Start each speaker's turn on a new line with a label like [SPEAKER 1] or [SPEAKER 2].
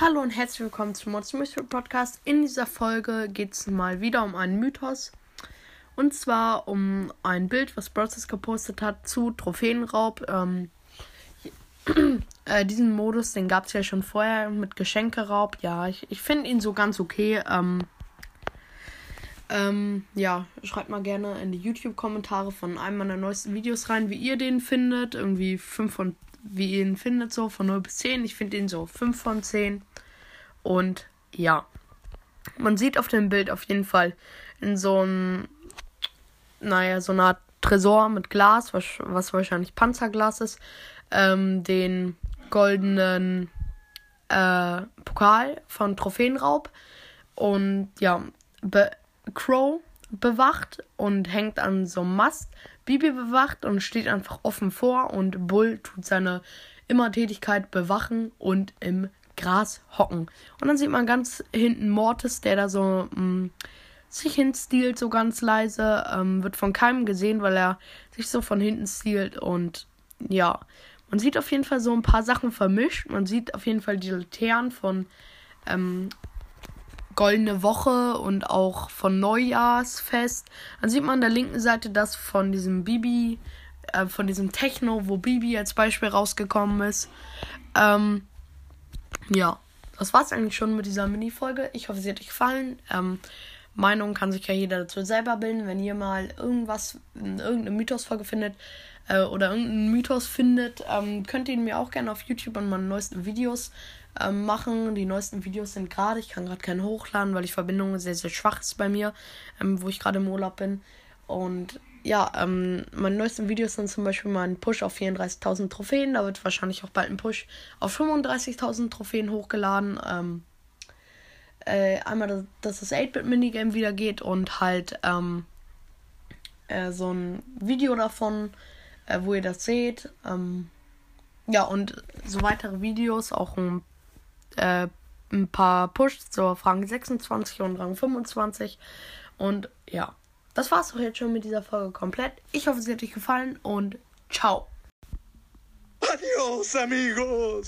[SPEAKER 1] Hallo und herzlich willkommen zum Monster Mystery Podcast. In dieser Folge geht es mal wieder um einen Mythos. Und zwar um ein Bild, was Process gepostet hat zu Trophäenraub. Ähm, äh, diesen Modus, den gab es ja schon vorher mit Geschenkeraub. Ja, ich, ich finde ihn so ganz okay. Ähm, ähm, ja, schreibt mal gerne in die YouTube-Kommentare von einem meiner neuesten Videos rein, wie ihr den findet. Irgendwie 5 von, wie ihr ihn findet, so von 0 bis 10. Ich finde ihn so 5 von 10. Und ja, man sieht auf dem Bild auf jeden Fall in so einem, naja, so einer Art Tresor mit Glas, was, was wahrscheinlich Panzerglas ist, ähm, den goldenen äh, Pokal von Trophäenraub. Und ja, Be Crow bewacht und hängt an so einem Mast. Bibi bewacht und steht einfach offen vor und Bull tut seine immer Tätigkeit bewachen und im Gras hocken. Und dann sieht man ganz hinten Mortis, der da so mh, mm, sich hinstielt, so ganz leise. Ähm, wird von keinem gesehen, weil er sich so von hinten stielt. Und ja, man sieht auf jeden Fall so ein paar Sachen vermischt. Man sieht auf jeden Fall die Laternen von ähm, Goldene Woche und auch von Neujahrsfest. Dann sieht man an der linken Seite das von diesem Bibi, äh, von diesem Techno, wo Bibi als Beispiel rausgekommen ist. Ähm, ja, das war's eigentlich schon mit dieser Mini-Folge. Ich hoffe, sie hat euch gefallen. Ähm, Meinung kann sich ja jeder dazu selber bilden. Wenn ihr mal irgendwas, irgendeine Mythos-Folge findet äh, oder irgendeinen Mythos findet, ähm, könnt ihr ihn mir auch gerne auf YouTube an meinen neuesten Videos ähm, machen. Die neuesten Videos sind gerade, ich kann gerade keinen hochladen, weil die Verbindung sehr, sehr schwach ist bei mir, ähm, wo ich gerade im Urlaub bin. Und ja, ähm, meine neuesten Videos sind zum Beispiel mal ein Push auf 34.000 Trophäen. Da wird wahrscheinlich auch bald ein Push auf 35.000 Trophäen hochgeladen. Ähm, äh, einmal, dass das 8-Bit-Minigame wieder geht und halt ähm, äh, so ein Video davon, äh, wo ihr das seht. Ähm, ja, und so weitere Videos, auch ein, äh, ein paar Push zur Rang 26 und Rang 25. Und ja. Das war's doch jetzt schon mit dieser Folge komplett. Ich hoffe, sie hat euch gefallen und ciao.
[SPEAKER 2] Adios, amigos.